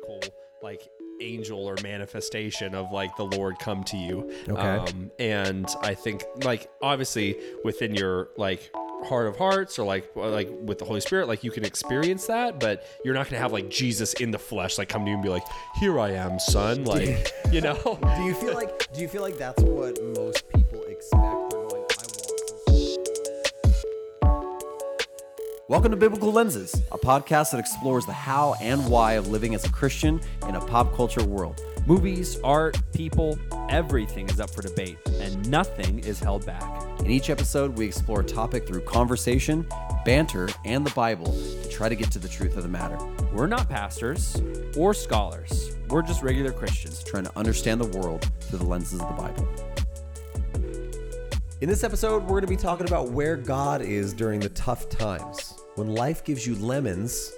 physical like angel or manifestation of like the Lord come to you. Okay. Um, and I think like obviously within your like heart of hearts or like like with the Holy Spirit, like you can experience that, but you're not gonna have like Jesus in the flesh like come to you and be like, "Here I am, son." Like you know. Do you feel like do you feel like that's what most people Welcome to Biblical Lenses, a podcast that explores the how and why of living as a Christian in a pop culture world. Movies, art, people, everything is up for debate, and nothing is held back. In each episode, we explore a topic through conversation, banter, and the Bible to try to get to the truth of the matter. We're not pastors or scholars, we're just regular Christians. trying to understand the world through the lenses of the Bible. In this episode, we're going to be talking about where God is during the tough times. When life gives you lemons,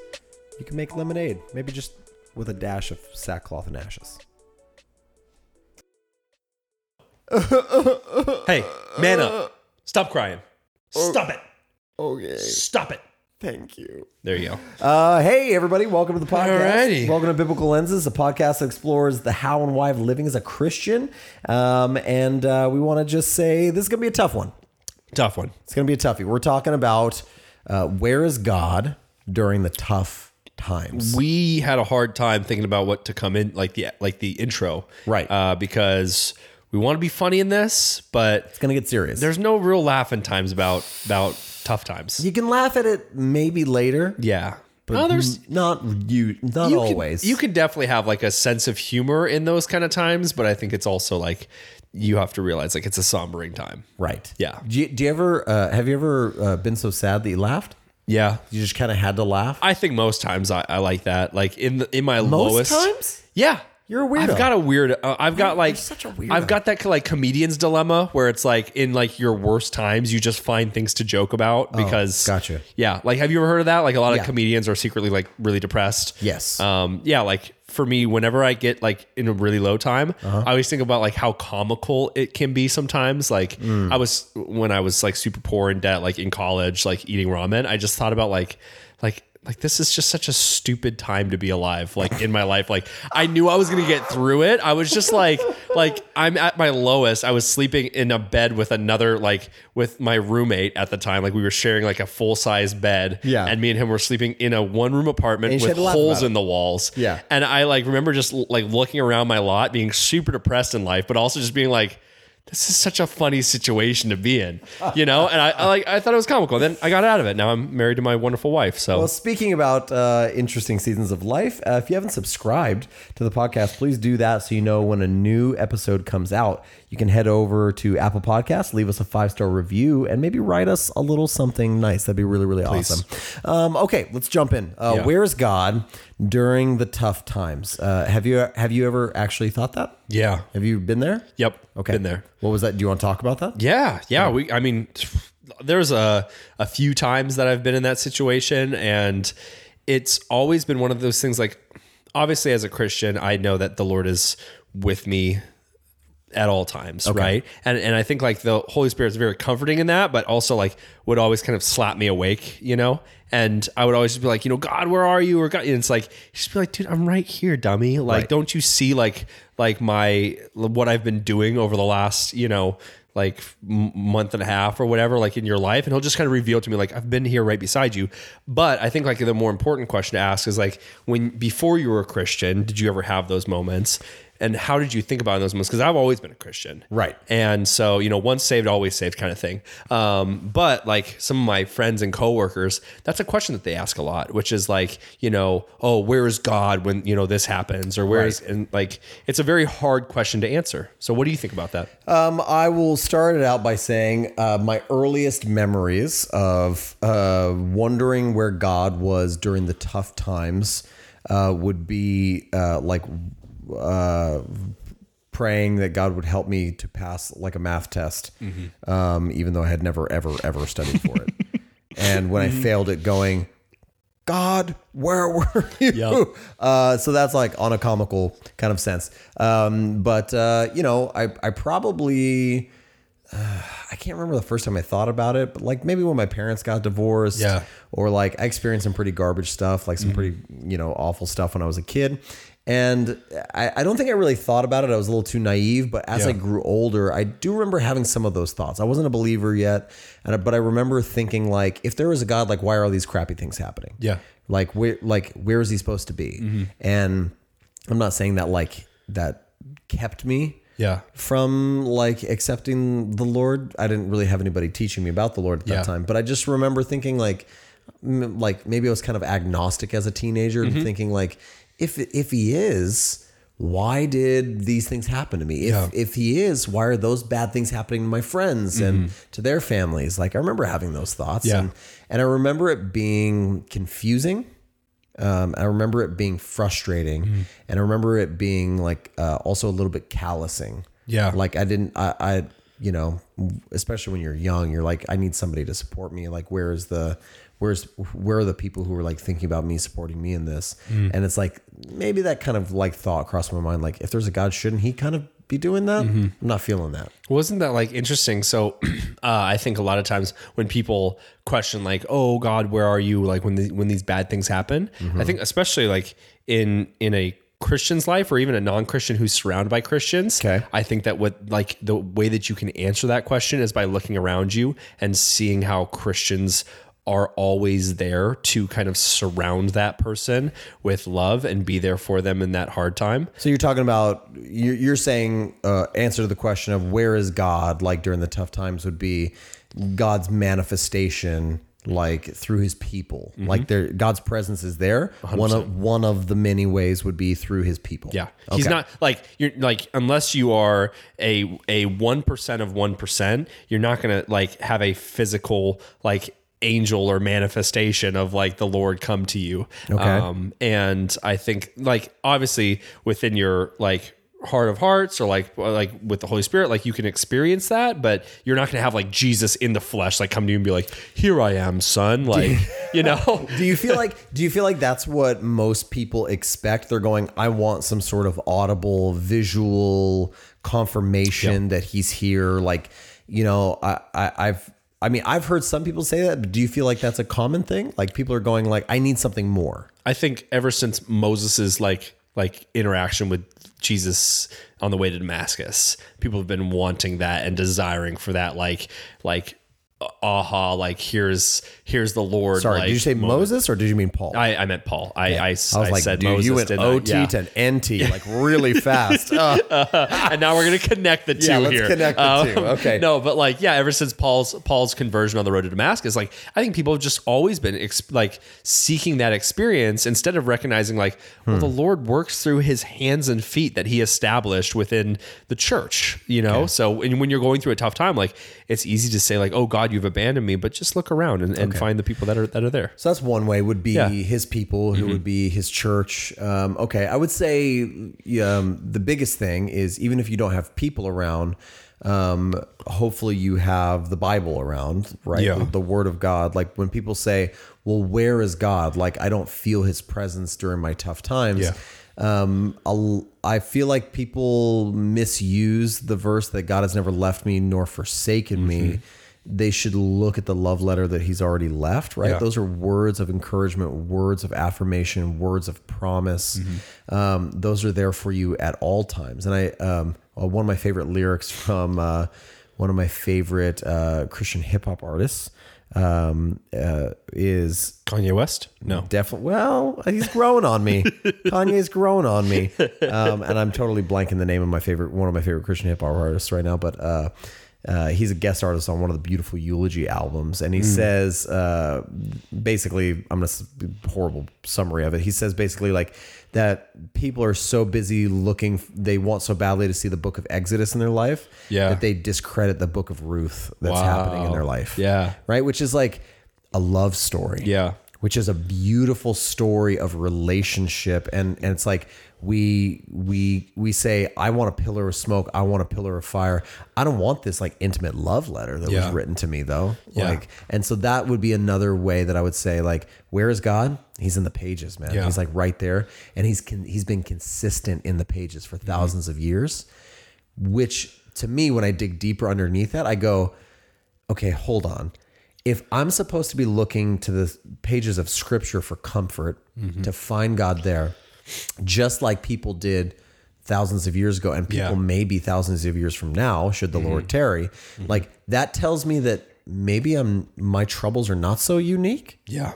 you can make lemonade, maybe just with a dash of sackcloth and ashes. Hey, man up. Stop crying. Stop it. Okay, Stop it. thank you. There you go. Uh, hey, everybody, welcome to the podcast. Alrighty. Welcome to Biblical Lenses, a podcast that explores the how and why of living as a Christian. Um, and uh, we want to just say this is going to be a tough one. Tough one. It's going to be a toughie. We're talking about uh, where is God during the tough times. we had a hard time thinking about what to come in like the like the intro Right. uh, because we want to be funny in this but It's going to get serious. there's no real laughing times about about tough times you can laugh at it maybe later, yeah but no, there's not you, not you always. Can, you could definitely have like a sense of humor in those kind of times but i think it's also like you have to realize like it's a sombering time right? Yeah. Do you, do you ever uh, have you ever uh, been so sad that you laughed? yeah You just kind of had to laugh. i think most times i, I like that like in the in my Most lowest times? Yeah. You're a weirdo. I've got a weird. Uh, I've got like. such a weirdo. I've got that like comedian's dilemma where it's like in like your worst times you just find things to joke about because. Oh, gotcha. Yeah, like have you ever heard of that? Like a lot Yeah. of comedians are secretly like really depressed. Yes. Um. Yeah. Like for me, whenever I get like in a really low time, Uh-huh. I always think about like how comical it can be sometimes. Like Mm. I was when I was like super poor in debt, like in college, like eating ramen. I just thought about like like like this is just such a stupid time to be alive like in my life. Like i knew i was gonna get through it. I was just like like i'm at my lowest. I was sleeping in a bed with another like with my roommate at the time. Like we were sharing like a full-size bed. Yeah. and me and him were sleeping in a one room apartment with had to laugh holes in the walls. Yeah. and i like remember just like looking around my lot being super depressed in life but also just being like this is such a funny situation to be in, you know. And I, I like I thought it was comical. Then I got out of it. Now I'm married to my wonderful wife. So Well, speaking about uh, interesting seasons of life, uh, if you haven't subscribed to the podcast, please do that so you know when a new episode comes out. You can head over to Apple Podcasts, leave us a five star review, and maybe write us a little something nice. That'd be really, really awesome. Um, okay, let's jump in. Uh, Yeah. Where's God during the tough times? Uh, have you have you ever actually thought that? yeah, Have you been there? yep, Okay, been there. What was that? Do you want to talk about that? Yeah, yeah. We, I mean, there's a a few times that I've been in that situation, and it's always been one of those things. Like, obviously, as a Christian, I know that the Lord is with me at all times, right? And and I think like the Holy Spirit is very comforting in that, but also like would always kind of slap me awake, you know. And I would always just be like, you know, God, where are you? Or God, and it's like, just be like, dude, I'm right here, dummy. Like, don't you see like like my what I've been doing over the last, you know, like month and a half or whatever, like in your life, and he'll just kind of reveal to me like I've been here right beside you. But I think like the more important question to ask is like when before you were a Christian, did you ever have those moments? And how did you think about those moments? Because I've always been a Christian, Right. And so you know, once saved, always saved, kind of thing. Um, but like some of my friends and coworkers, that's a question that they ask a lot, which is like, you know, oh, where is God when you know this happens, or where is and like it's a very hard question to answer. So what do you think about that? Um, I will start it out by saying uh, my earliest memories of uh, wondering where God was during the tough times uh, would be uh, like uh, praying that God would help me to pass like a math test, um, even though I had never, ever, ever studied for it. and when I failed it, going, God, where were you? Yep. Uh, so that's like on a comical kind of sense. Um, but uh, you know, I I probably I can't remember the first time I thought about it, but like maybe when my parents got divorced, Yeah. or like I experienced some pretty garbage stuff, like some pretty you know awful stuff when I was a kid. And I, I don't think I really thought about it. I was a little too naive, but as I grew older, I do remember having some of those thoughts. I wasn't a believer yet, and I- but I remember thinking like, if there was a God, like why are all these crappy things happening? Yeah. like where like where is he supposed to be? And I'm not saying that like that kept me Yeah. from like accepting the Lord. I didn't really have anybody teaching me about the Lord at that Yeah. time, but I just remember thinking like, m- like maybe I was kind of agnostic as a teenager, Mm-hmm. and thinking like, if if he is, why did these things happen to me? If Yeah. if he is, why are those bad things happening to my friends and to their families? Like I remember having those thoughts, Mm-hmm. Yeah. and and I remember it being confusing. Um, I remember it being frustrating, Mm-hmm. and I remember it being like uh, also a little bit callousing. Yeah. like I didn't, I, I, you know, especially when you're young, you're like, I need somebody to support me. Like, where is the, where's, where are the people who are like thinking about me supporting me in this? Mm. And it's like maybe that kind of like thought crossed my mind. Like, if there's a God, shouldn't He kind of be doing that? Mm-hmm. I'm not feeling that. Wasn't that like interesting? So, uh, I think a lot of times when people question like, "Oh God, where are you?" Like when the, when these bad things happen, I think especially like in in a Christian's life or even a non-Christian who's surrounded by Christians. Okay. I think that what like the way that you can answer that question is by looking around you and seeing how Christians are always there to kind of surround that person with love and be there for them in that hard time. So you're talking about you're, you're saying uh, answer to the question of where is God like during the tough times would be God's manifestation like through his people. Mm-hmm. like there God's presence is there. One of one of the many ways would be through his people. Yeah, he's not like you're like unless you are a a one percent of one percent, you're not gonna like have a physical like angel or manifestation of like the Lord come to you. Okay. Um, and I think like obviously within your like heart of hearts or like like with the Holy Spirit, like you can experience that, but you're not gonna have like Jesus in the flesh like come to you and be like, "Here I am, son." Like you know. do you feel like do you feel like that's what most people expect they're going I want some sort of audible visual confirmation that he's here like you know I, I I've I mean I've heard some people say that but do you feel like that's a common thing? Like people are going like I need something more. I think ever since Moses's like like interaction with Jesus on the way to Damascus, people have been wanting that and desiring for that like like aha like here's here's the Lord. Sorry, like, did you say moment. Moses or did you mean Paul? I, I meant Paul. I I, I was like, said dude, Moses. you went OT Yeah. to NT like really fast. Uh, and now we're gonna connect the two Yeah, let's here. Um, connect the two. Okay. No, but like, yeah, ever since Paul's Paul's conversion on the road to Damascus, like, I think people have just always been ex- like seeking that experience instead of recognizing like, well, Hmm. the Lord works through His hands and feet that He established within the church. You know, so and when you're going through a tough time, like, it's easy to say like, oh God, you've abandoned me, but just look around and, and find the people that are that are there. So that's one way would be Yeah. his people, who would be his church. Um, okay, I would say um, the biggest thing is even if you don't have people around, um, hopefully you have the Bible around, right? Yeah. The, the Word of God. Like when people say, "Well, where is God?" Like I don't feel His presence during my tough times. Yeah. Um, I'll, I feel like people misuse the verse that God has never left me nor forsaken me. Mm-hmm. They should look at the love letter that He's already left. Right, Yeah. those are words of encouragement, words of affirmation, words of promise. Mm-hmm. Um, those are there for you at all times. And I, um, uh, one of my favorite lyrics from uh, one of my favorite uh, Christian hip hop artists um, uh, is Kanye West? No. Definitely. Well, he's growing on me. Kanye's growing on me, um, and I'm totally blanking the name of my favorite, one of my favorite Christian hip hop artists right now. But uh, uh, he's a guest artist on one of the beautiful eulogy albums, and he says uh, basically, I'm gonna s- horrible summary of it. He says basically like that people are so busy looking, they want so badly to see the book of Exodus in their life, Yeah. that they discredit the book of Ruth that's happening in their life, Yeah. right? Which is like a love story, Yeah. Which is a beautiful story of relationship and and it's like we we we say I want a pillar of smoke, I want a pillar of fire. I don't want this like intimate love letter that Yeah. was written to me though. Yeah. Like and so that would be another way that I would say like where is God? He's in the pages, man. Yeah. He's like right there and he's he's been consistent in the pages for mm-hmm. 1000s of years which to me, when I dig deeper underneath that, I go, okay, hold on. If I'm supposed to be looking to the pages of scripture for comfort, mm-hmm. to find God there, just like people did thousands of years ago, and people Yeah. maybe thousands of years from now, should the Lord mm-hmm. tarry, mm-hmm. like that tells me that maybe I'm my troubles are not so unique Yeah.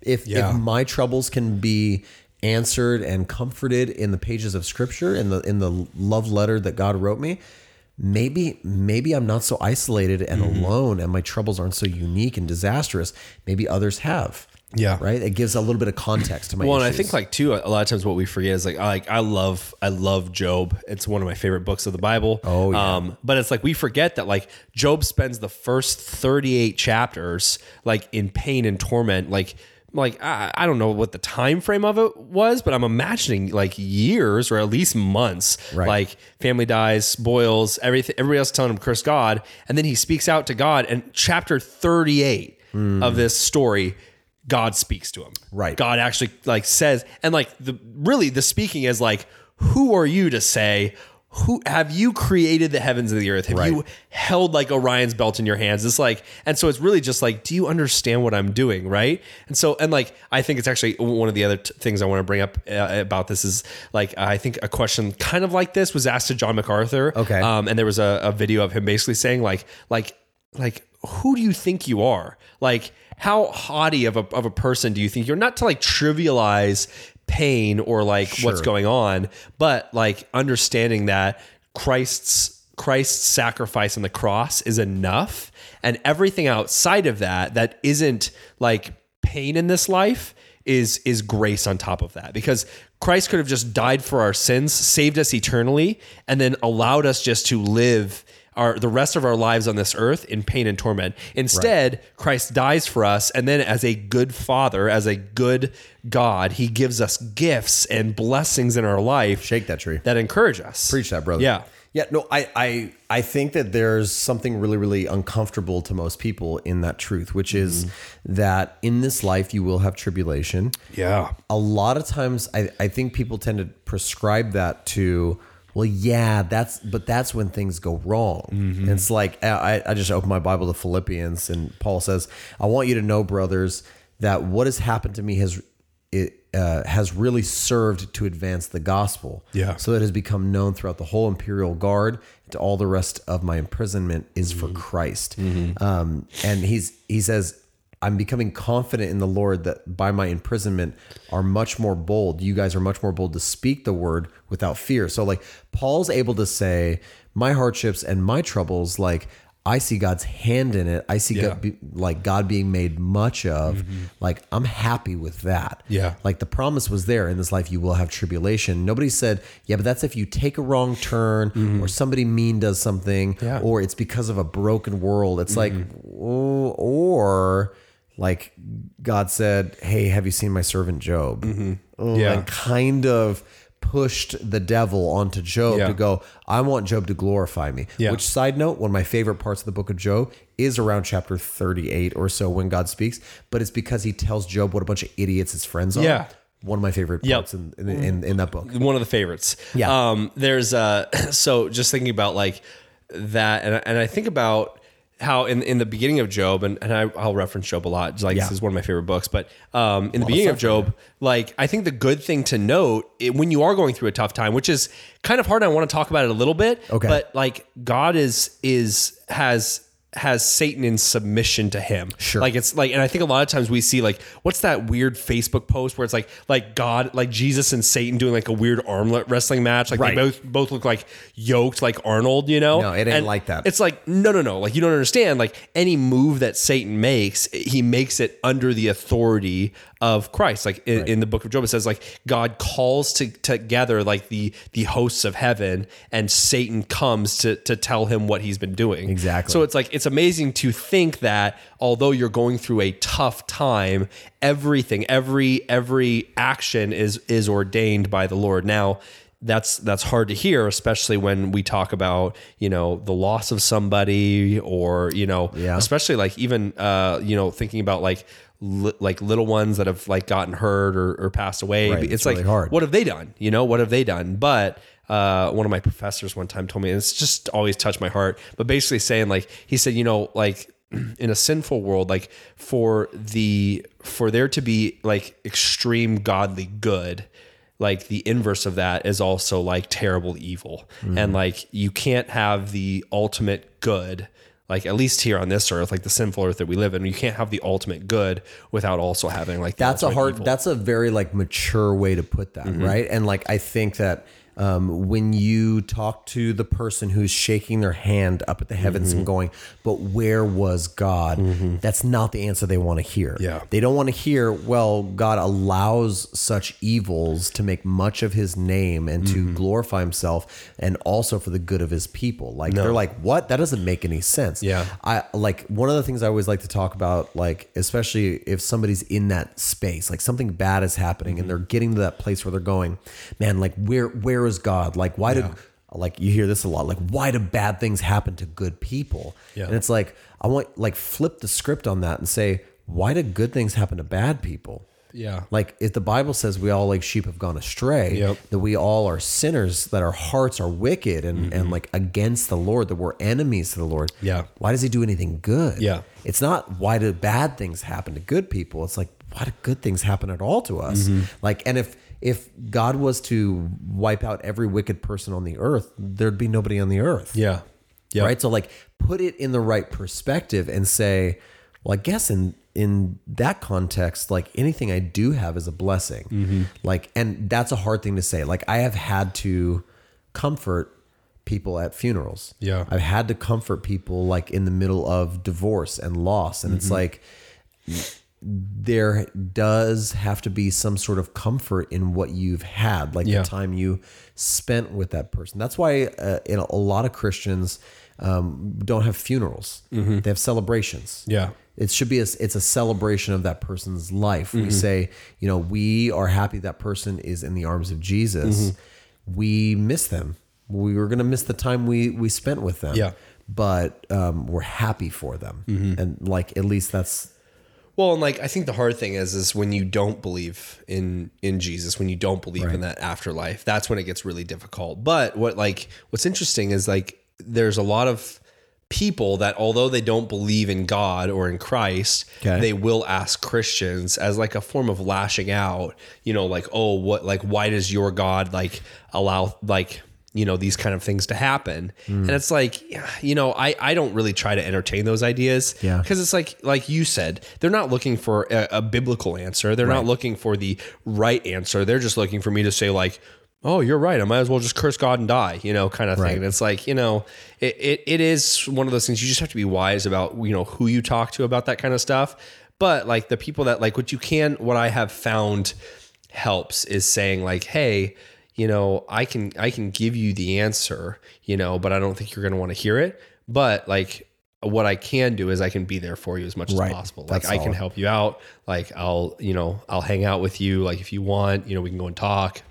if Yeah. if my troubles can be answered and comforted in the pages of scripture in the in the love letter that God wrote me maybe maybe I'm not so isolated and Mm-hmm. alone and my troubles aren't so unique and disastrous maybe others have Yeah. right it gives a little bit of context to my Well, and I think like too, a lot of times what we forget is like, I- like I love, I love Job. It's one of my favorite books of the Bible. Oh, yeah. Um, but it's like we forget that like Job spends the first thirty-eight chapters like in pain and torment, like. Like I, I don't know what the time frame of it was, but I'm imagining like years or at least months. Right. Like family dies, boils, everything. Everybody else telling him curse God, and then he speaks out to God. And chapter 38 hmm. of this story, God speaks to him. Right. God actually like says, and like the really the speaking is like, who are you to say? Who have you created the heavens and the earth? Have Right. you held like Orion's belt in your hands? It's like, and so it's really just like, do you understand what I'm doing? Right. And so, and like, I think it's actually one of the other t- things I want to bring up uh, about this is like, I think a question kind of like this was asked to John MacArthur. Okay. Um, and there was a, a video of him basically saying like, like, like, who do you think you are? Like, how haughty of a, of a person do you think you're? Not to like trivialize pain or like what's going on, but like understanding that Christ's Christ's sacrifice on the cross is enough, and everything outside of that that isn't like pain in this life is is grace on top of that. Because Christ could have just died for our sins, saved us eternally, and then allowed us just to live our the rest of our lives on this earth in pain and torment. Instead, Christ dies for us, and then as a good father, as a good God, he gives us gifts and blessings in our life shake that tree that encourage us. Preach that, brother. Yeah. Yeah, no, I, I I think that there's something really, really uncomfortable to most people in that truth, which is Mm-hmm. that in this life you will have tribulation. Yeah. A lot of times I, I think people tend to prescribe that to, well, yeah, that's but that's when things go wrong. Mm-hmm. It's like I, I just opened my Bible to Philippians and Paul says, I want you to know, brothers, that what has happened to me has it uh, has really served to advance the gospel. Yeah. So it has become known throughout the whole imperial guard to all the rest of my imprisonment is for Christ. Um, and he's he says, I'm becoming confident in the Lord that by my imprisonment are much more bold. You guys are much more bold to speak the word without fear. So like Paul's able to say, my hardships and my troubles, like I see God's hand in it. I see Yeah. God be, like God being made much of. Like I'm happy with that. Yeah. Like the promise was there in this life, you will have tribulation. Nobody said, yeah, but that's if you take a wrong turn or somebody mean does something Mm-hmm. Yeah. Mm-hmm. or it's because of a broken world. It's like, oh, or like God said, hey, have you seen my servant Job? Oh, Mm-hmm. Yeah. And kind of pushed the devil onto Job Yeah. to go, I want Job to glorify me. Yeah. Which side note, one of my favorite parts of the book of Job is around chapter 38 or so when God speaks, but it's because he tells Job what a bunch of idiots his friends are. Yeah. One of my favorite Yep. parts in, in, in, in that book. one of the favorites. Yeah. Um, there's uh, so just thinking about like that, and and I think about how in in the beginning of Job, and, and I, I'll reference Job a lot. Like Yeah. this is one of my favorite books, but um, in the beginning of Job, like I think the good thing to note it, when you are going through a tough time, which is kind of hard, I want to talk about it a little bit. Okay. but like God is is has has Satan in submission to him. Sure. Like it's like, and I think a lot of times we see like, what's that weird Facebook post where it's like, like God, like Jesus and Satan doing like a weird arm wrestling match. Like Right. they both both look like yoked, like Arnold. You know? No, it ain't And like that. It's like no, no, no. Like you don't understand. Like any move that Satan makes, he makes it under the authority of Christ. Like in, in the book of Job, it says like God calls to together like the the hosts of heaven, and Satan comes to to tell him what he's been doing. Exactly. So it's like it's amazing to think that although you're going through a tough time, everything, every every action is is ordained by the Lord. Now, that's that's hard to hear, especially when we talk about you know the loss of somebody, or you know, Yeah. especially like even uh, you know thinking about like. Li- like little ones that have like gotten hurt or, or passed away Right, it's, it's like really hard. what have they done you know what have they done but uh, one of my professors one time told me, and it's just always touched my heart. But basically saying like he said, you know, like in a sinful world, like for the for there to be like extreme godly good, like the inverse of that is also like terrible evil, and like you can't have the ultimate good. Like at least here on this earth, like the sinful earth that we live in, you can't have the ultimate good without also having like the that's a hard evil. that's a very like mature way to put that mm-hmm. right and like i think that um, when you talk to the person who's shaking their hand up at the heavens and going but where was god? That's not the answer they want to hear. Yeah. they don't want to hear well god allows such evils to make much of his name and to glorify himself and also for the good of his people. Like they're like what? That doesn't make any sense. Yeah. I like one of the things I always like to talk about, like especially if somebody's in that space, like something bad is happening Mm-hmm. and they're getting to that place where they're going, man, like where where is God? Like why do like you hear this a lot, like why do bad things happen to good people? Yeah. And it's like I want like flip the script on that and say, why do good things happen to bad people? yeah. Like if the Bible says we all like sheep have gone astray, Yep. that we all are sinners, that our hearts are wicked and, and like against the Lord, that we're enemies to the Lord. Mm-hmm. Yeah. Why does he do anything good? Yeah. It's not why do bad things happen to good people. It's like why do good things happen at all to us? Mm-hmm. Like and if if God was to wipe out every wicked person on the earth, there'd be nobody on the earth. Yeah. Yeah. Right. So like put it in the right perspective and say, well, I guess in in that context, like anything I do have is a blessing. Mm-hmm. Like, and that's a hard thing to say. Like I have had to comfort people at funerals. Yeah. I've had to comfort people like in the middle of divorce and loss. And Mm-hmm. it's like there does have to be some sort of comfort in what you've had, like Yeah. the time you spent with that person. That's why uh, in a, a lot of Christians um, don't have funerals; they have celebrations. Mm-hmm. Yeah. It should be a, it's a celebration of that person's life. Mm-hmm. We say, you know, we are happy that person is in the arms of Jesus. Mm-hmm. We miss them. We were going to miss the time we we spent with them. Yeah. But um, we're happy for them, Mm-hmm. and like at least that's Well, and like I think the hard thing is is when you don't believe in in Jesus, when you don't believe in that afterlife, that's when it gets really difficult. But what like what's interesting is like there's a lot of people that although they don't believe in God or in Christ, Okay. they will ask Christians as like a form of lashing out, you know, like, "Oh, what like why does your God like allow like you know these kind of things to happen. Mm. And it's like you know i i don't really try to entertain those ideas Yeah. because it's like like you said they're not looking for a, a biblical answer. They're not looking for the right answer. They're just looking for me to say like oh you're right. I might as well just curse god and die you know kind of thing. Right. and it's like you know it, it it is one of those things you just have to be wise about you know who you talk to about that kind of stuff. But like the people that like what you can what i have found helps is saying like hey you know i can i can give you the answer you know but i don't think you're going to want to hear it but like what i can do is i can be there for you as much Right. as possible like That's i can help you out like i'll you know i'll hang out with you like if you want you know we can go and talk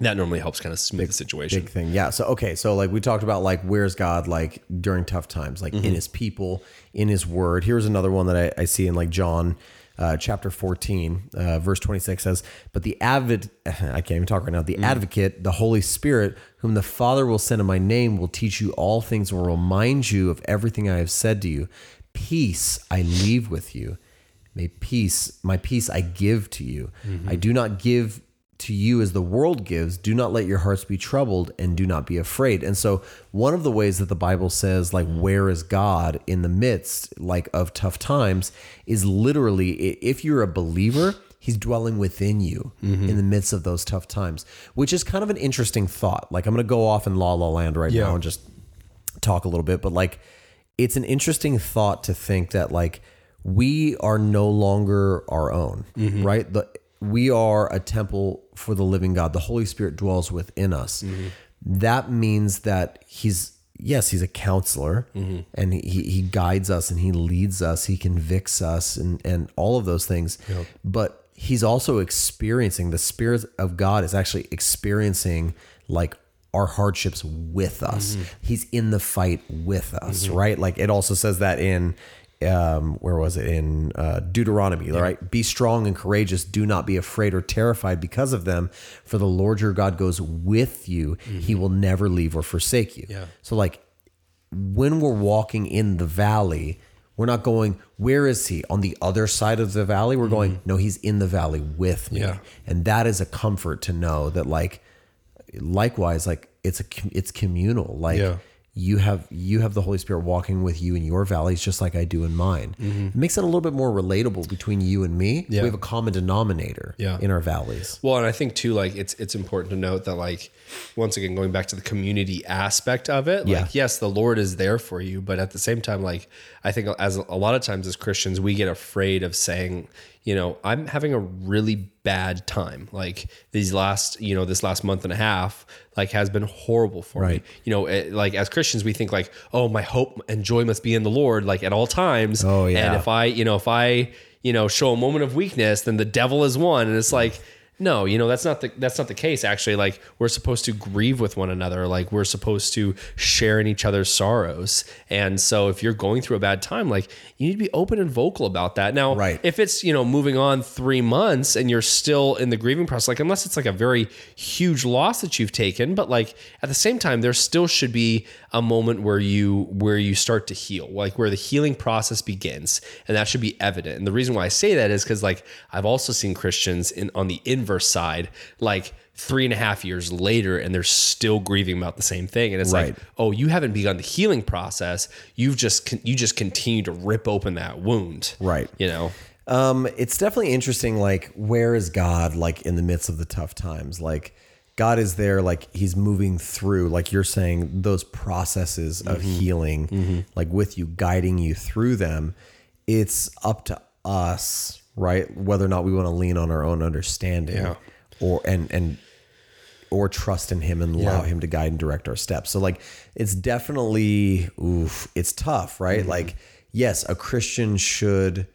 that normally helps kind of smooth the situation big thing. Yeah. So okay. So like we talked about like where's God like during tough times, like Mm-hmm. in His people, in His Word. Here's another one that I, I see in like John. Uh, chapter 14 uh, verse 26 says but the advocate i can't even talk right now the Mm. advocate the holy spirit whom the father will send in my name will teach you all things and will remind you of everything i have said to you peace i leave with you May peace, my peace I give to you. I do not give to you as the world gives. Do not let your hearts be troubled and do not be afraid. And so one of the ways that the Bible says like where is God in the midst like of tough times is literally if you're a believer, he's dwelling within you mm-hmm. in the midst of those tough times, which is kind of an interesting thought. Like I'm going to go off in la la land right Yeah. now and just talk a little bit, but like it's an interesting thought to think that like we are no longer our own, mm-hmm. right? The we are a temple for the living God. The Holy Spirit dwells within us. That means that he's yes, he's a counselor and he, he guides us and he leads us, he convicts us and and all of those things. But he's also experiencing the spirit of God is actually experiencing like our hardships with us. Mm-hmm. He's in the fight with us, right? Like it also says that in um, where was it in uh, Deuteronomy? Right, be strong and courageous. Do not be afraid or terrified because of them, for the Lord your God goes with you. He will never leave or forsake you. Yeah. So like when we're walking in the valley, we're not going, where is he? On the other side of the valley? We're going, no, he's in the valley with me. Yeah. And that is a comfort to know that like likewise, like it's a it's communal. Like Yeah. You have you have the Holy Spirit walking with you in your valleys just like I do in mine. Mm-hmm. It makes it a little bit more relatable between you and me. Yeah. We have a common denominator Yeah. in our valleys. Well, and I think too, like it's it's important to note that like once again going back to the community aspect of it, Yeah. like yes, the Lord is there for you, but at the same time, like I think as a lot of times as Christians, we get afraid of saying, you know, I'm having a really bad time. Like these last, you know, this last month and a half, like has been horrible for me. You know, it, like as Christians, we think like, oh, my hope and joy must be in the Lord, like at all times. Oh, yeah. And if I, you know, if I, you know, show a moment of weakness, then the devil is won. And it's like, no, you know, that's not the that's not the case actually. Like we're supposed to grieve with one another. Like we're supposed to share in each other's sorrows. And so if you're going through a bad time, like you need to be open and vocal about that. Now, Right. if it's, you know, moving on 3 months and you're still in the grieving process, like unless it's like a very huge loss that you've taken, but like at the same time there still should be a moment where you where you start to heal, like where the healing process begins, and that should be evident. And the reason why I say that is because like I've also seen Christians in on the inverse side, like three and a half years later, and they're still grieving about the same thing, and it's Right. like, oh, you haven't begun the healing process. You've just you just continue to rip open that wound, Right. You know, Um, it's definitely interesting. Like, where is God? Like in the midst of the tough times, like God is there. Like He's moving through. Like you're saying, those processes of healing, like with you, guiding you through them. It's up to us, right? Whether or not we want to lean on our own understanding, Yeah. or and and or trust in him and allow Yeah. him to guide and direct our steps. So like it's definitely oof, it's tough, right? Mm-hmm. Like yes, a Christian should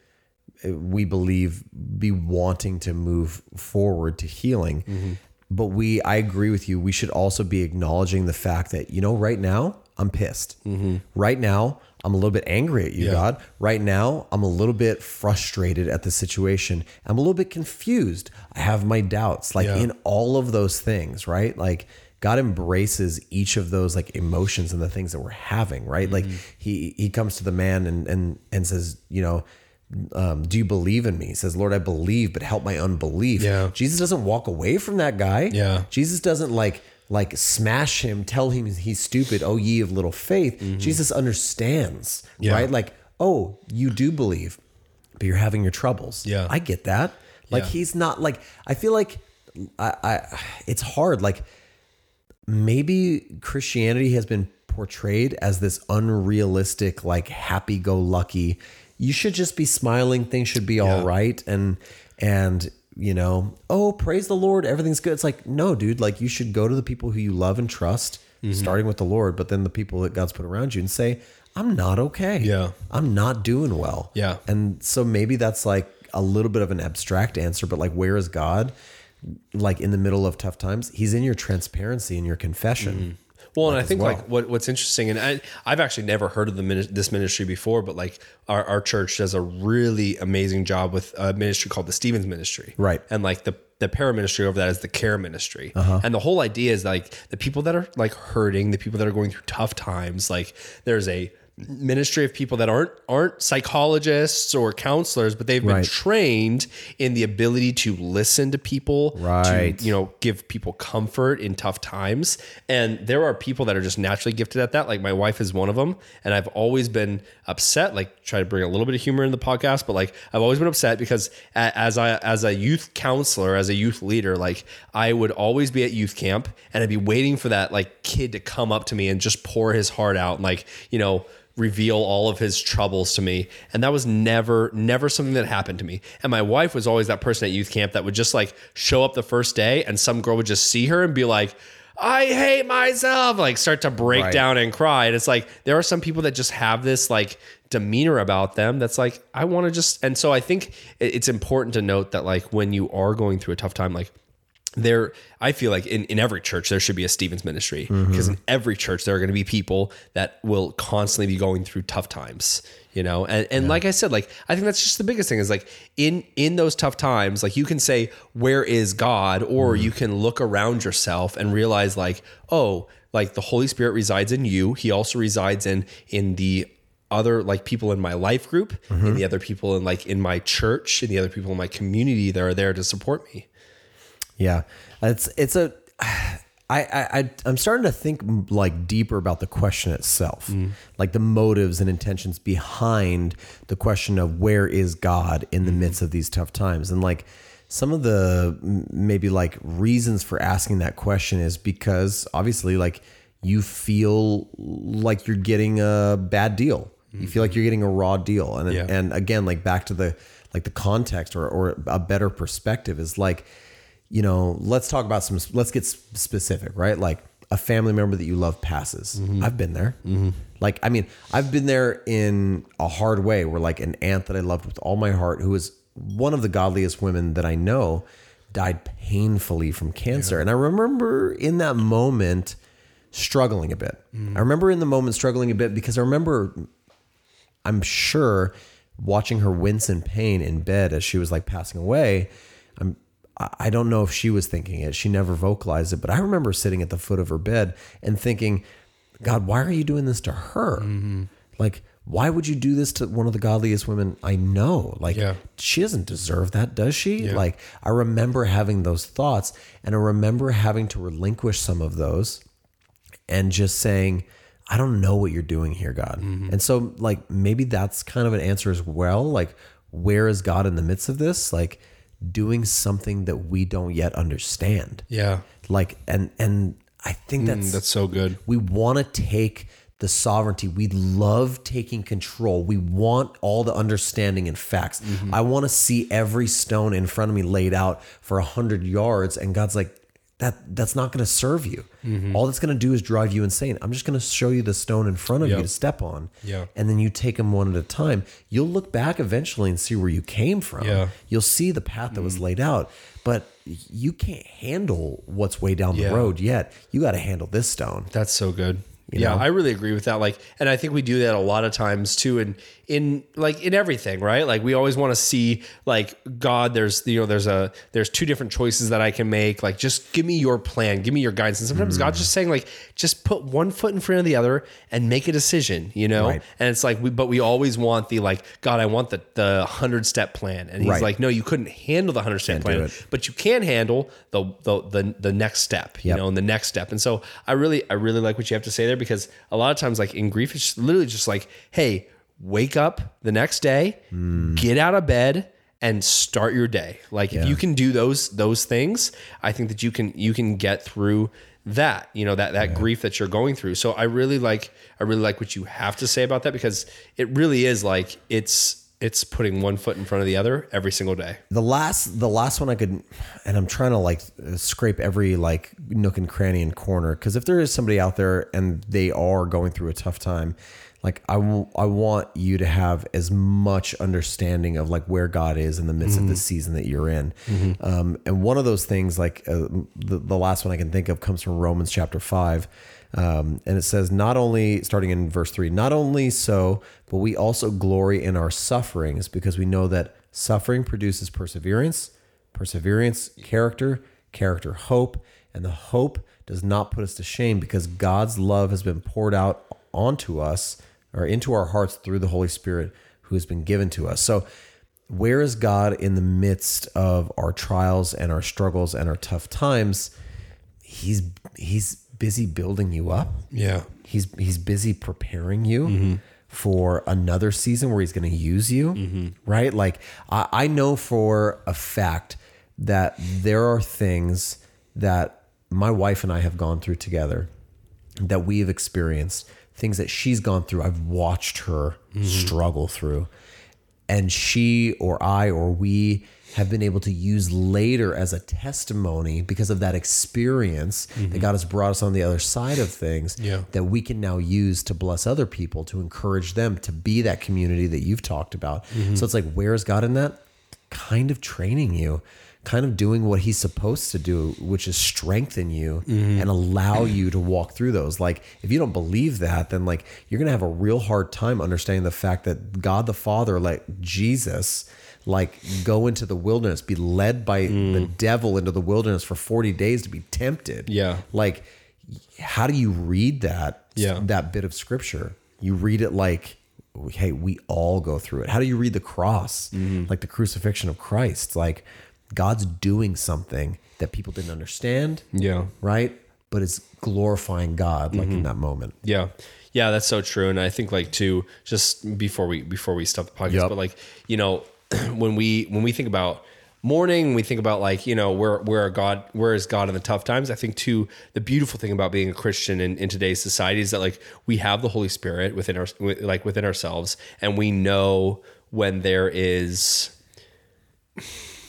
uh, we believe be wanting to move forward to healing. Mm-hmm. But we I agree with you, we should also be acknowledging the fact that you know right now I'm pissed. Mm-hmm. Right now I'm a little bit angry at you, Yeah. God. Right now, I'm a little bit frustrated at the situation. I'm a little bit confused. I have my doubts. Like Yeah. in all of those things, right? Like God embraces each of those like emotions and the things that we're having, right? Like Mm-hmm. he he comes to the man and and and says, you know, um, do you believe in me? He says, Lord, I believe, but help my unbelief. Yeah. Jesus doesn't walk away from that guy. Yeah. Jesus doesn't like like smash him, tell him he's stupid, oh ye of little faith. Jesus understands, Mm-hmm. Yeah. right? Like, oh, you do believe, but you're having your troubles. Yeah. I get that. Like Yeah. he's not like I feel like I, I it's hard. Like maybe Christianity has been portrayed as this unrealistic, like happy go lucky. You should just be smiling. Things should be all Yeah. right. And and you know, oh, praise the Lord, everything's good. It's like, no, dude, like you should go to the people who you love and trust, Mm-hmm. starting with the Lord, but then the people that God's put around you and say, I'm not okay. Yeah. I'm not doing well. Yeah. And so maybe that's like a little bit of an abstract answer, but like, where is God? Like in the middle of tough times, He's in your transparency and your confession. Well, and I think well. like what what's interesting, and I I've actually never heard of the this ministry before, but like our, our church does a really amazing job with a ministry called the Stephen's Ministry, Right. And like the the para ministry over that is the care ministry, uh-huh. and the whole idea is like the people that are like hurting, the people that are going through tough times, like there's a ministry of people that aren't aren't psychologists or counselors, but they've been Right. trained in the ability to listen to people, Right. to you know give people comfort in tough times. And there are people that are just naturally gifted at that. Like my wife is one of them, and I've always been upset. Like try to bring a little bit of humor in the podcast, but like I've always been upset because as I as a youth counselor, as a youth leader, like I would always be at youth camp and I'd be waiting for that like kid to come up to me and just pour his heart out and like you know reveal all of his troubles to me and that was never never something that happened to me and my wife was always that person at youth camp that would just like show up the first day and some girl would just see her and be like I hate myself, like start to break Right. down and cry. And it's like there are some people that just have this like demeanor about them that's like, I want to just. And so I think it's important to note that like when you are going through a tough time, like there i feel like in, in every church there should be a stephen's ministry because in every church there are going to be people that will constantly be going through tough times you know? And, and like i said like i think that's just the biggest thing is like in in those tough times like you can say where is god? Or Mm-hmm. you can look around yourself and realize like oh like the holy spirit resides in you. He also resides in in the other like people in my life group Mm-hmm. and the other people in like in my church and the other people in my community that are there to support me Yeah, it's it's a. I, I I'm starting to think like deeper about the question itself, mm. like the motives and intentions behind the question of where is God in the mm. midst of these tough times, and like some of the maybe like reasons for asking that question is because obviously like you feel like you're getting a bad deal, you feel like mm-hmm. you're getting a raw deal, and Yeah. and again like back to the like the context or or a better perspective is like you know, let's talk about some, let's get specific, right? Like a family member that you love passes. Mm-hmm. I've been there. Mm-hmm. Like, I mean, I've been there in a hard way where like an aunt that I loved with all my heart, who was one of the godliest women that I know, died painfully from cancer. And I remember in that moment struggling a bit. Mm. I remember in the moment struggling a bit because I remember I'm sure watching her wince in pain in bed as she was like passing away. I'm I don't know if she was thinking it. She never vocalized it, but I remember sitting at the foot of her bed and thinking, God, why are you doing this to her? Mm-hmm. Like, why would you do this to one of the godliest women I know? Like, Yeah. she doesn't deserve that, does she? Like, I remember having those thoughts and I remember having to relinquish some of those and just saying, I don't know what you're doing here, God. Mm-hmm. And so, like, maybe that's kind of an answer as well. Like, where is God in the midst of this? Like, doing something that we don't yet understand. yeah Like, and, and I think hmm, that's, that's so good we want to take the sovereignty. We love taking control. We want all the understanding and facts. Mm-hmm. I want to see every stone in front of me laid out for a hundred yards. And God's like, that that's not going to serve you. All that's going to do is drive you insane. I'm just going to show you the stone in front of you to step on. Yeah. And then you take them one at a time. You'll look back eventually and see where you came from. Yeah. Mm. You'll see the path that was laid out. But you can't handle what's way down Yeah. the road yet. You got to handle this stone. That's so good. Yeah, know? I really agree with that. Like, and I think we do that a lot of times too. And in like in everything, right? Like we always want to see like God. There's you know there's a there's two different choices that I can make. Like just give me your plan, give me your guidance. And sometimes God's just saying like just put one foot in front of the other and make a decision. You know. Right. And it's like we but we always want the like God. I want the the hundred step plan. And He's Right. like, no, you couldn't handle the hundred step plan, but you can handle the the the, the next step. You Yep. know and the next step. And so I really, I really like what you have to say there because a lot of times, like in grief, it's literally just like, hey, wake up the next day, hmm. get out of bed and start your day. Like if you can do those those things, I think that you can you can get through that, you know, that that grief that you're going through. So I really like I really like what you have to say about that because it really is like it's it's putting one foot in front of the other every single day. the last the last one I could and I'm trying to like scrape every like nook and cranny and corner because if there is somebody out there and they are going through a tough time like I w- I want you to have as much understanding of like where God is in the midst of the season that you're in. Um, and one of those things like uh, the, the last one I can think of comes from Romans chapter 5 um, and it says, not only, starting in verse three, not only so, but we also glory in our sufferings because we know that suffering produces perseverance, perseverance, character, character, hope, and the hope does not put us to shame because God's love has been poured out onto us or into our hearts through the Holy Spirit who has been given to us. So, where is God in the midst of our trials and our struggles and our tough times? He's he's busy building you up. Yeah. He's he's busy preparing you for another season where he's going to use you, right? Like I, I know for a fact that there are things that my wife and I have gone through together that we have experienced, things that she's gone through. I've watched her struggle through, and she or I or we have been able to use later as a testimony because of that experience that mm-hmm. God has brought us on the other side of things Yeah. that we can now use to bless other people to encourage them to be that community that you've talked about. Mm-hmm. So it's like where is God in that? Kind of training you, kind of doing what he's supposed to do, which is strengthen you mm-hmm. and allow you to walk through those. Like, if you don't believe that, then like you're gonna have a real hard time understanding the fact that God the Father, like Jesus, like go into the wilderness, be led by mm. the devil into the wilderness for 40 days to be tempted. Yeah. Like, how do you read that? Yeah. That bit of scripture. You read it like, hey, we all go through it. How do you read the cross? Mm-hmm. Like the crucifixion of Christ. Like God's doing something that people didn't understand. Yeah. Right. But it's glorifying God like in mm-hmm. that moment. Yeah. Yeah, that's so true. And I think like too, just before we before we stop the podcast, Yep. but like, you know, when we when we think about mourning, we think about like, you know, where where are God where is God in the tough times? I think too the beautiful thing about being a Christian in, in today's society is that like we have the Holy Spirit within our like within ourselves and we know when there is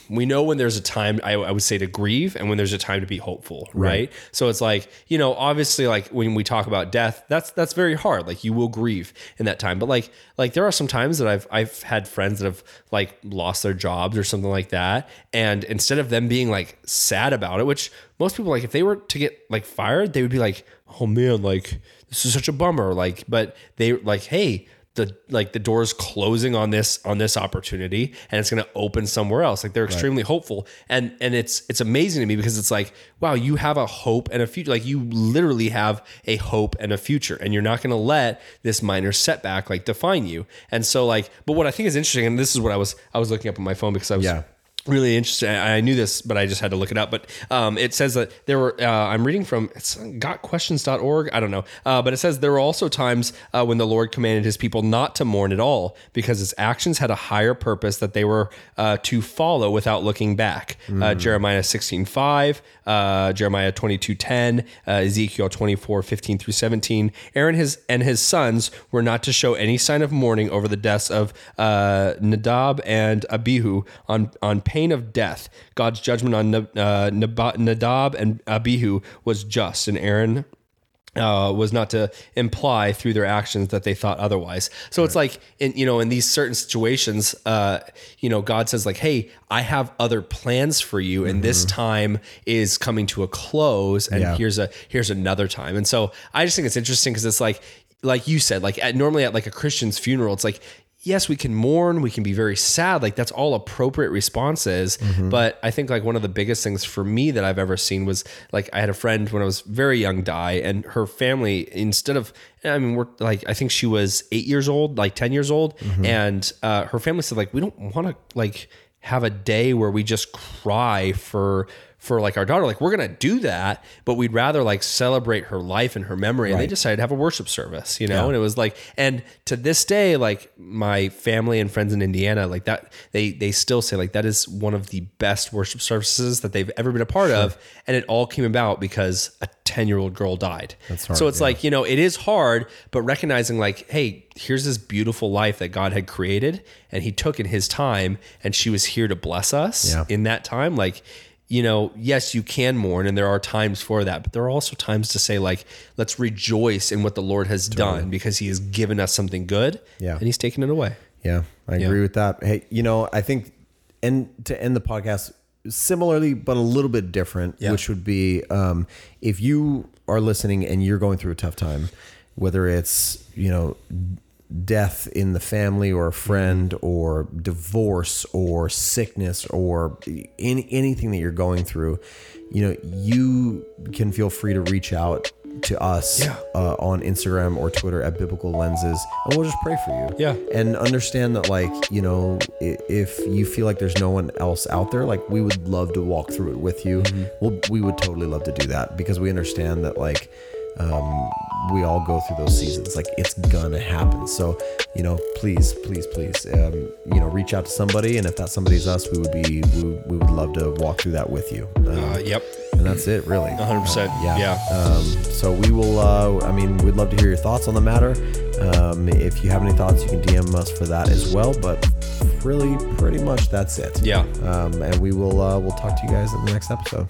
we know when there's a time I, I would say to grieve and when there's a time to be hopeful right? so it's like you know obviously like when we talk about death that's that's very hard. Like you will grieve in that time. But like like there are some times that i've i've had friends that have like lost their jobs or something like that. And instead of them being like sad about it which most people like if they were to get like fired they would be like oh man like this is such a bummer. Like but they like hey the like the doors closing on this on this opportunity and it's going to open somewhere else. Like they're extremely hopeful. And and it's it's amazing to me because it's like wow you have a hope and a future like you literally have a hope and a future and you're not going to let this minor setback like define you. And so like but what i think is interesting and this is what i was i was looking up on my phone because i was Yeah. Really interesting. I knew this, but I just had to look it up. But um, it says that there were, uh, I'm reading from it's gotquestions.org. I don't know. Uh, but it says there were also times uh, when the Lord commanded his people not to mourn at all because his actions had a higher purpose that they were uh, to follow without looking back. Uh, Jeremiah 16, 5, uh, Jeremiah 22, 10, uh, Ezekiel 24, 15 through 17. Aaron his, and his sons were not to show any sign of mourning over the deaths of uh, Nadab and Abihu on, on pain of death. God's judgment on uh, Nadab and Abihu was just, and Aaron uh, was not to imply through their actions that they thought otherwise. So it's like in you know in these certain situations, uh, you know, God says like, "Hey, I have other plans for you, and this time is coming to a close, and Yeah. here's a here's another time." And so I just think it's interesting because it's like like you said, like at, normally at like a Christian's funeral, it's like. Yes, we can mourn, we can be very sad. Like that's all appropriate responses. But I think like one of the biggest things for me that I've ever seen was like I had a friend when I was very young die, and her family instead of I mean we're like I think she was eight years old, like ten years old, and uh, her family said like we don't want to like have a day where we just cry for for like our daughter like we're gonna do that but we'd rather like celebrate her life and her memory. And they decided to have a worship service you know? And it was like and to this day like my family and friends in indiana like that they they still say like that is one of the best worship services that they've ever been a part of. And it all came about because a 10 year old girl died. Hard, so it's yeah. like you know it is hard but recognizing like hey here's this beautiful life that god had created and he took in his time and she was here to bless us Yeah. in that time like you know yes you can mourn and there are times for that but there are also times to say like let's rejoice in what the lord has done because he has given us something good Yeah. and he's taken it away Yeah, I agree with that. Hey, you know, I think, and to end the podcast similarly, but a little bit different, Yeah. which would be um, if you are listening and you're going through a tough time, whether it's you know death in the family or a friend or divorce or sickness or any, anything that you're going through you know you can feel free to reach out to us Yeah. uh, on instagram or twitter at biblical lenses and we'll just pray for you Yeah. and understand that like you know if you feel like there's no one else out there like we would love to walk through it with you we'll, we would totally love to do that because we understand that like um, we all go through those seasons like it's gonna happen so you know please please please um, you know reach out to somebody and if that somebody's us we would be we, we would love to walk through that with you um, uh, yep and that's it really 100% yeah. yeah Um, so we will. Uh, I mean, we'd love to hear your thoughts on the matter. Um, if you have any thoughts, you can DM us for that as well. But really, pretty much that's it. yeah Um, and we will. Uh, we'll talk to you guys in the next episode.